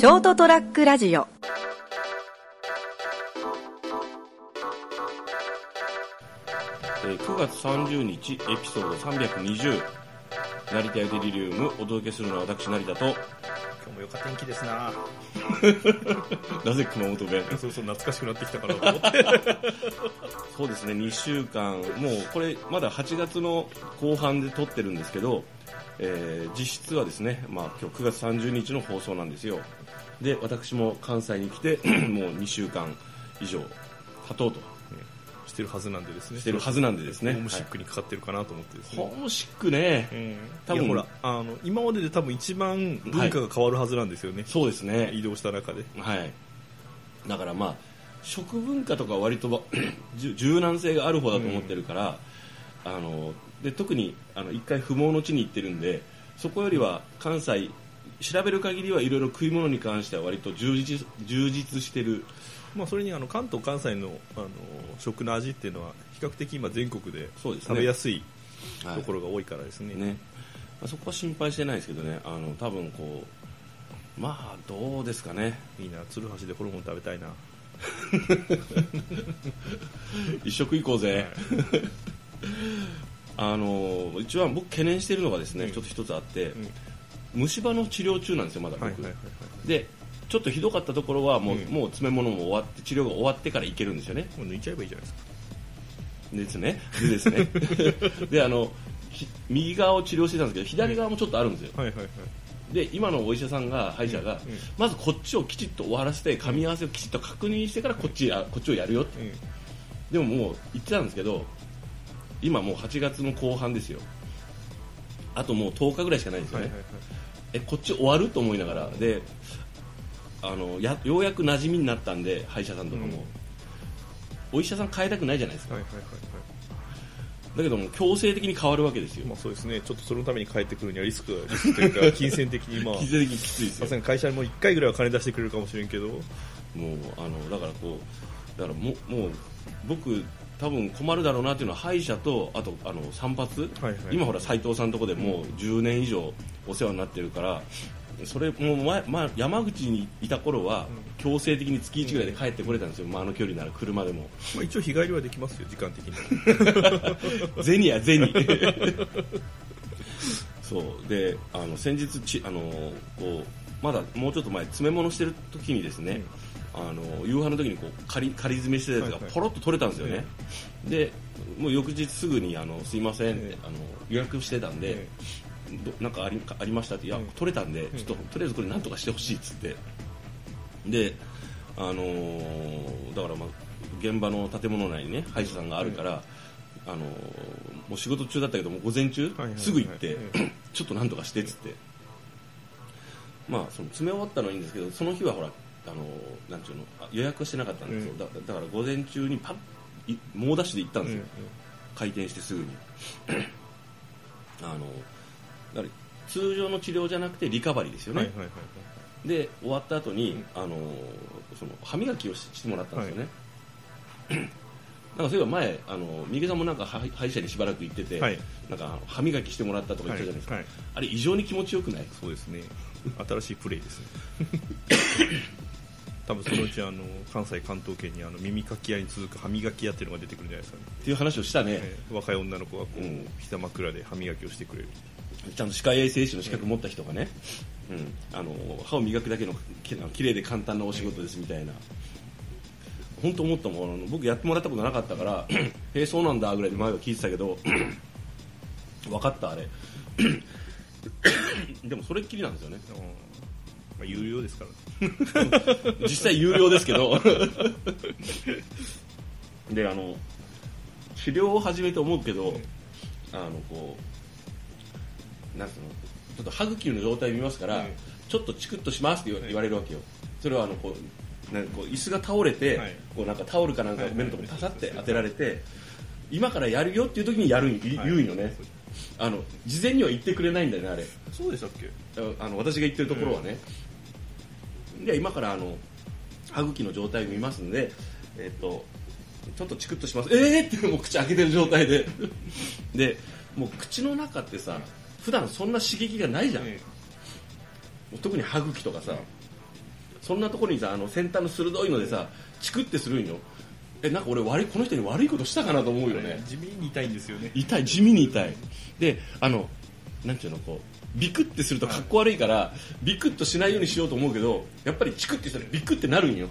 ショートトラックラジオ。えー9月30日エピソード320成田エデリリウムお届けするのは私成田と。今日もよか天気ですな。なぜ熊本弁？そうそう懐かしくなってきたかな。と思ってそうですね2週間。もうこれまだ8月の後半で撮ってるんですけど、えー実質はですね、まあ、今日9月30日の放送なんですよ。で私も関西に来て もう2週間以上経とうとしてるはずなんでですね。してるはずなんでですね。ホームシックにかかってるかなと思ってですね、ホームシックね。うん。多分ほらあの今までで多分一番文化が変わるはずなんですよね、そうですね。移動した中で。はい、だからまあ食文化とかは割とば 柔柔軟性がある方だと思ってるから、あので特にあの一回不毛の地に行ってるんでそこよりは関西調べる限りはいろいろ食い物に関しては割と充実充実してるまあ、それにあの関東関西のあの食の味っていうのは比較的今全国で食べやすいはいところが多いからですね,、ね、まあ、そこは心配してないですけどね。あの多分こうまあどうですかね。いいな鶴橋でホルモン食べたいな。一食行こうぜ、あの一番僕懸念しているのがですね、うん。ちょっと一つあって、ん。虫歯の治療中なんですよまだ僕、はいはいはいはい。でちょっとひどかったところはもう,、うん。もう詰め物も終わって治療が終わってから行けるんですよね。もう抜いちゃえばいいじゃないですか。ですね。でですね。であのひ右側を治療してたんですけど左側もちょっとあるんですよ。はいはいはい。で今のお医者さんが歯医者が、うん。まずこっちをきちっと終わらせて噛み合わせをきちっと確認してからこっちあこっちをやるよって。うん。でももう言ってたんですけど今もう8月の後半ですよ。あともう10日ぐらいしかないんですよね、はいはいはい。えこっち終わると思いながら。であのやようやく馴染みになったんで歯医者さんとかも、うん。お医者さん変えたくないじゃないですか、はいはいはいはい。だけども強制的に変わるわけですよ、まあそうですね、ちょっとそのために帰ってくるにはリスクが、リスクというか、金銭的に、まあ、気づききついですよ。会社にも1回ぐらいは金出してくれるかもしれんけど、もうあのだからこうだからももう僕多分困るだろうなっていうのは歯医者とあとあの散髪、はいはい。今ほら斉藤さんのとこでもう10年以上お世話になってるからそれもう前、まあ、山口にいた頃は強制的に月1ぐらいで帰ってこれたんですよ、まあ、あの距離なら車でも。まあ、一応日帰りはできますよ、時間的に。銭や銭 そう。であの先日ちあのこうまだもうちょっと前詰め物してる時にですね、あの夕飯の時にこう仮仮詰めしてたやつはいはい。がポロッと取れたんですよね、でもう翌日すぐにあのすいませんって、ええ。あの予約してたんで、えどなんかありありましたっていや、うん。取れたんで、ちょっととりあえずこれなんとかしてほしいっつって。であのーだからまあ現場の建物内にね歯医者さんがあるから、あのーもう仕事中だったけども午前中、すぐ行って、え ちょっとなんとかしてっつって。まあその詰め終わったのはいいんですけどその日はほらあのーなんちゅうのあ予約してなかったんですよ、うん。だだから午前中にパッい猛ダッシュで行ったんですよ、開店してすぐに。あのだから通常の治療じゃなくてリカバリーですよね、はいはいはいはい。で終わった後に、あのその歯磨きをししてもらったんですよね、なんかそういえば前あの三毛さんもなんか歯歯医者にしばらく行ってて、はい。なんか歯磨きしてもらったとか言ったじゃないですか、はい。はい。あれ異常に気持ちよくない？そうですね、新しいプレイですね。多分そのうちあの関西関東圏にあの耳かき屋に続く歯磨き屋っていうのが出てくるんじゃないですかね、っていう話をしたね、えー若い女の子がこう、うん。膝枕で歯磨きをしてくれるちゃんと歯科衛生士の資格持った人がね、うん、あの歯を磨くだけのききれいで簡単なお仕事ですみたいな、本当思ったもん僕やってもらったことなかったから へえそうなんだぐらいで前は聞いてたけど 分かったあれ。でもそれっきりなんですよね。うん。まあ、有料ですからね。実際有料ですけど。であの治療を始めて思うけど、あのこうなんつうのちょっと歯茎の状態見ますから、うんちょっとチクッとしますって言われるわけよ。それはあのこうなんかこう椅子が倒れて、はい。こうなんかタオルかなんかはい目のところにパサって当てられて、今からやるよっていう時にやるん言はい。うんよね、あの事前には言ってくれないんだよねあれ。そうでしたっけ？あの私が言ってるところはね、で今からあの歯茎の状態を見ますんで、えっとちょっとチクッとします。えーってもう口開けてる状態で。でもう口の中ってさ普段そんな刺激がないじゃん、え特に歯茎とかさそんなところにさあの先端の鋭いのでさチクってするんよ。えなんか俺悪いこの人に悪いことしたかなと思うよね。地味に痛いんですよね。痛い地味に痛い。であのなんていうのこうビクってするとかっこ悪いからビクッとしないようにしようと思うけどやっぱりチクってしたらビクってなるんよ。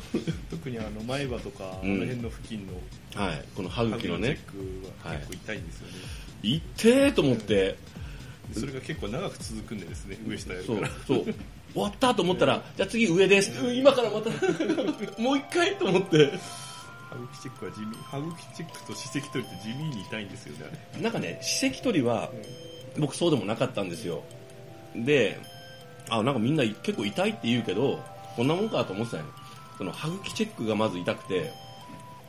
特にあの前歯とか、うん。あの辺の付近のはい。この歯茎のね。結構痛いんですよね、痛えと思ってそれが結構長く続くんでですね上下やるそうから。そう終わったと思ったらじゃあ次上です。うん今からまた。もう一回と思って。歯茎チェックは地味歯茎チェックと歯石取りって地味に痛いんですよねあれ。なんかね歯石取りは僕そうでもなかったんですよ。であなんかみんな結構痛いって言うけどこんなもんかと思ってたよ。その歯茎チェックがまず痛くて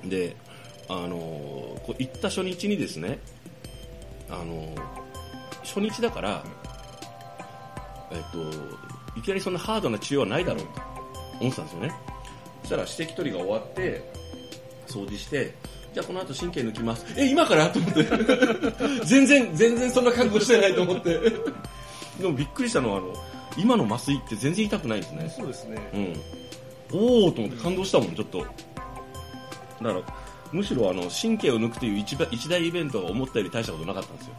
であのーこう行った初日にですねあのー初日だからえっといきなりそんなハードな治療はないだろうと思ってたんですよね。そしたら歯石取りが終わって掃除してじゃあこの後神経抜きます。え今から？と思って。全然全然そんな覚悟してないと思って。でもびっくりしたのはあの今の麻酔って全然痛くないんですね。そうですね。うん。おおと思って感動したもんちょっと。だからむしろあの神経を抜くという一番一大イベントが思ったより大したことなかったんですよ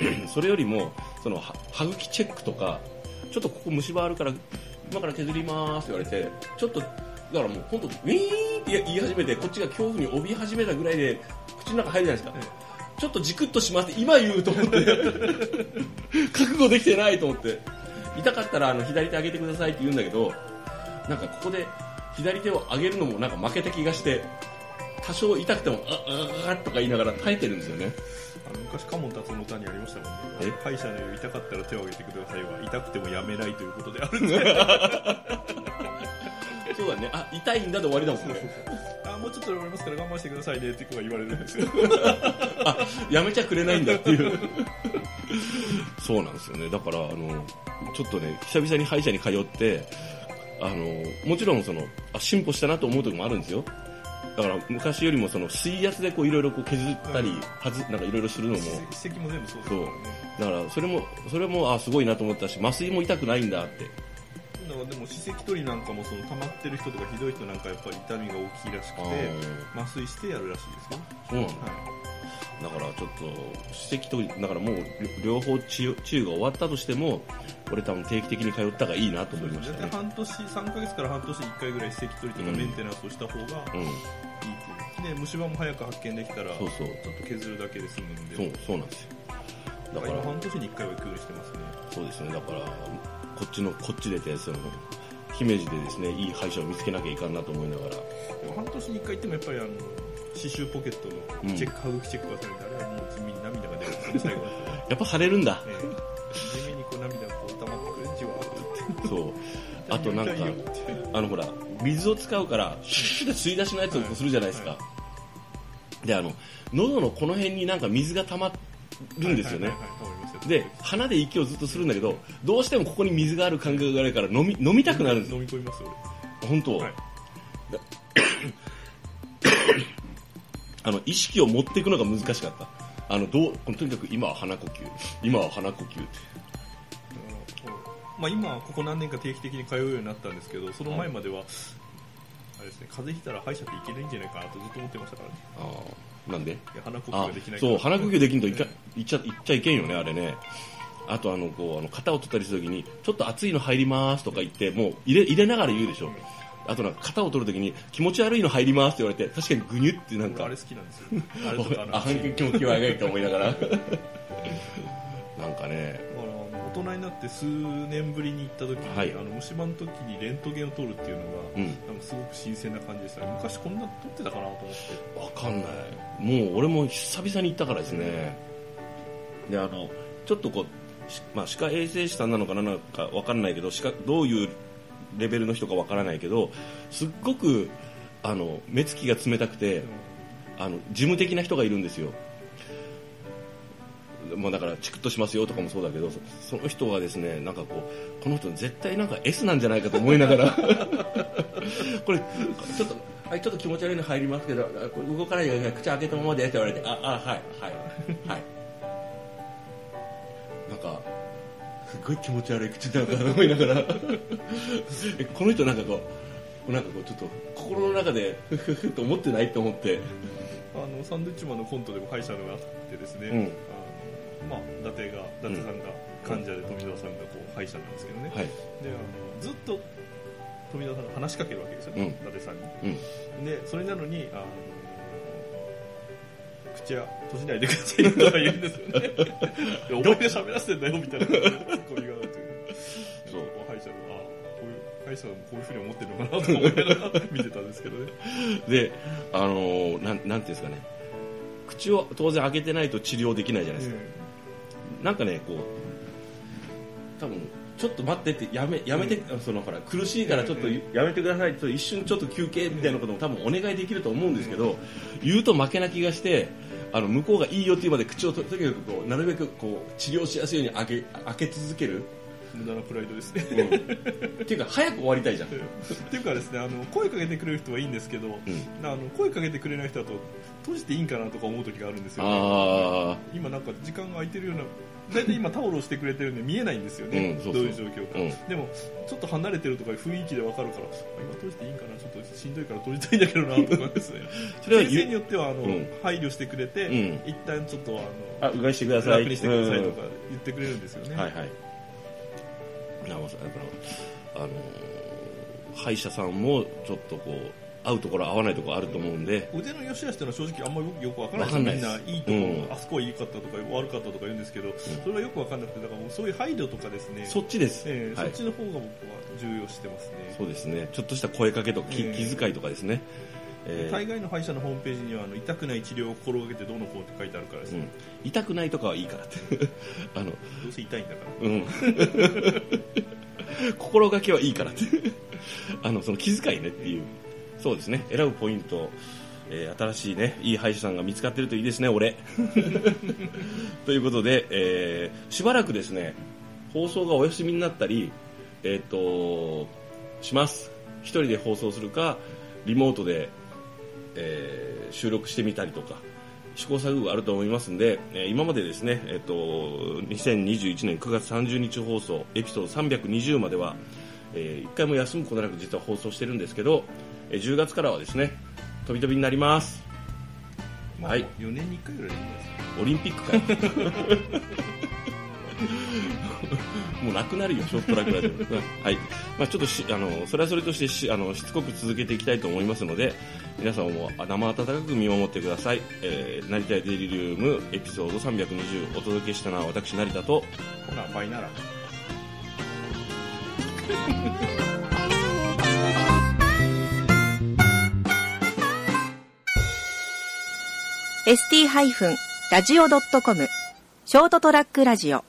それよりもそのは歯茎チェックとかちょっとここ虫歯あるから今から削りますって言われてちょっとだからもう本当ウィーンって言い始めてこっちが恐怖に怯え始めたぐらいで口の中入るじゃないですか、ちょっとジクッとしますって今言うと思って。覚悟できてないと思って。痛かったらあの左手上げてくださいって言うんだけどなんかここで左手を上げるのもなんか負けた気がして多少痛くてもあああとか言いながら耐えてるんですよね。あの昔カモン達夫の歌にありましたもんね。え？歯医者のよ痛かったら手を挙げてくださいは痛くてもやめないということであるんで。すそうだねあ痛いんだで終わりだもんね。あもうちょっと終わりますから我慢してくださいねって言われるんですよ。あやめちゃくれないんだっていう。そうなんですよね。だからあのちょっとね久々に歯医者に通ってあのもちろんそのあ進歩したなと思う時もあるんですよだから昔よりもその水圧でこういろいろこう削ったり、はずなんかいろいろするのも。歯石も全部そうですそう。だからそれもそれもあすごいなと思ったし麻酔も痛くないんだって。だからでも歯石取りなんかもその溜まってる人とかひどい人なんかやっぱり痛みが大きいらしくてあ麻酔してやるらしいですよ、そうなんだはだからちょっと歯石とだからもう両方治療治癒が終わったとしても俺多分定期的に通った方がいいなと思いましたね。半年3ヶ月から半年に1回ぐらい歯石取りとかうん。メンテナンスをした方がうんいう、で虫歯も早く発見できたらそうそう。ちょっと削るだけで済むんで。そうそうなんですよ。だだかから半年に1回は行くようにしてますね。そうですね。だからこっちのこっちでってやつの姫路でですねいい歯医者を見つけなきゃいかんなと思いながら。でも半年に1回行ってもやっぱりあの刺繍ポケットのチェック、歯茎チェックがされてあれはもう地味に涙が出るんですよね最後 やっぱ腫れるんだ。ええ そう。あとなんかあのほら水を使うからシュッて吸い出しのやつをするじゃないですか、はであの喉のこの辺になんか水が溜まるんですよね、で鼻で息をずっとするんだけどどうしてもここに水がある感覚があるから飲み飲みたくなるんですよ。飲み込みますよ本当、はい。あの意識を持っていくのが難しかった。あのどうとにかく今は鼻呼吸。今は鼻呼吸って。俺まあ、今はここ何年か定期的に通うようになったんですけどその前までは、あれですね風邪ひいたら歯医者っていけないんじゃないかなとずっと思ってましたからね。ああなんで？鼻呼吸あができないそう鼻呼吸できんといかねい。っちゃいっちゃいけんよねあれね。あとあのこうあの肩を取ったりするときにちょっと熱いの入りますとか言ってもう入れ入れながら言うでしょ、あとなんか肩を取るときに気持ち悪いの入りますって言われて確かにグニュってなんか。俺あれ好きなんですよ。あれとかあ 気はがいと思いながら。なんかね大人になって数年ぶりに行った時に、はい。あの虫歯の時にレントゲンを取るっていうのが、うん。なんかすごく新鮮な感じでした。ね昔こんな取ってたかなと思って。わかんない。もう俺も久々に行ったからですね。であのちょっとこう、しまあ、歯科衛生士さんなのかなのかわかんないけど歯科どういうレベルの人かわからないけどすっごくあの目つきが冷たくてあの事務的な人がいるんですよもうだからチクッとしますよとかもそうだけどそその人はですねなんかこうこの人絶対なんか S なんじゃないかと思いながら。これちょっとはいちょっと気持ち悪いの入りますけどあこれ動かないでください口開けたままでって言われてああはいはい。はい。なんかすごい気持ち悪い口だなと思いながら。えこの人なんかこうなんかこうちょっと心の中でフフフと思ってないと思って。あのサンドウィッチマンのコントでも歯医者のがあってですね、うんまあ、伊達が伊達さんが患者で富澤さんがこう歯医者なんですけどね、はい。であのずっと富澤さんが話しかけるわけですよね、うん。伊達さんに。うん。でそれなのにあの口は閉じないでくださいとか言うんですよね。でお前が喋らせてんだよみたいなツッコミがあってそう。歯医者のあこういう歯医者もこういうふうに思ってるのかなと思いながら見てたんですけどね。であのーなんなんていうんですかね。口を当然開けてないと治療できないじゃないですか、なんかねこう多分ちょっと待ってってやめやめて、そのほら苦しいからちょっとうん。やめてくださいと一瞬ちょっと休憩みたいなことも多分お願いできると思うんですけど、言うと負けな気がしてあの向こうがいいよっていうまで口をととにかくこうなるべくこう治療しやすいように開け開け続ける、無駄なプライドです。ねうん。っていうか早く終わりたいじゃん、っていうかですねあの声かけてくれる人はいいんですけど、あの声かけてくれない人だと閉じていいんかなとか思う時があるんですよ、あ今なんか時間が空いてるような大体今タオルをしてくれてるんで見えないんですよね、うんそうそう。どういう状況か、うん。でもちょっと離れてるとか雰囲気で分かるからあ今閉じていいんかなちょっとしんどいから閉じたいんだけどなとかですね。それは先生によってはあの、うん。配慮してくれて、うん。一旦ちょっとあのあうがいしてください。楽にしてくださいとうん。か言ってくれるんですよね、はいはい。なるほど。だから、あのー歯医者さんもちょっとこう、合うところ合わないところあると思うんで、腕の良し悪しっていうのは正直あんまり僕よくわからないわでみんないいところ、うんあそこはいいかったとか悪かったとか言うんですけど、それはよくわかんなくてだからもうそういう配慮とかですねそっちです。はいええそっちの方が僕は重要してますねそうですね。ちょっとした声かけとか気,、ええ気遣いとかですね。えー大概の歯医者のホームページにはあの痛くない治療を心がけてどうのこうって書いてあるからですね、うん、痛くないとかはいいからって。あの、どうせ痛いんだからうん。心がけはいいからって。あの、その気遣いねっていう。そうですね。選ぶポイント。えー新しいね、いい歯医者さんが見つかってるといいですね、俺。ということで、えーしばらくですね、放送がお休みになったり、えっ、と、します。一人で放送するか、リモートで、えー収録してみたりとか、試行錯誤があると思いますんで、えー今までですね、えっ、と、2021年9月30日放送、エピソード320までは、えー一回も休むことなく実は放送してるんですけど、えー10月からはですね、飛び飛びになります。まあ、はい4年に1回ぐらいでいいんですオリンピックかよ。もうなくなるよ、ショートトラックラジオ。はい。まあちょっとし、あの、それはそれとしてし、あの、しつこく続けていきたいと思いますので、皆さんもあ生温かく見守ってください。えー、成田デリリウムエピソード320お届けしたのは私、成田と、ほな倍なら ST-radio.com ショートトラックラジオ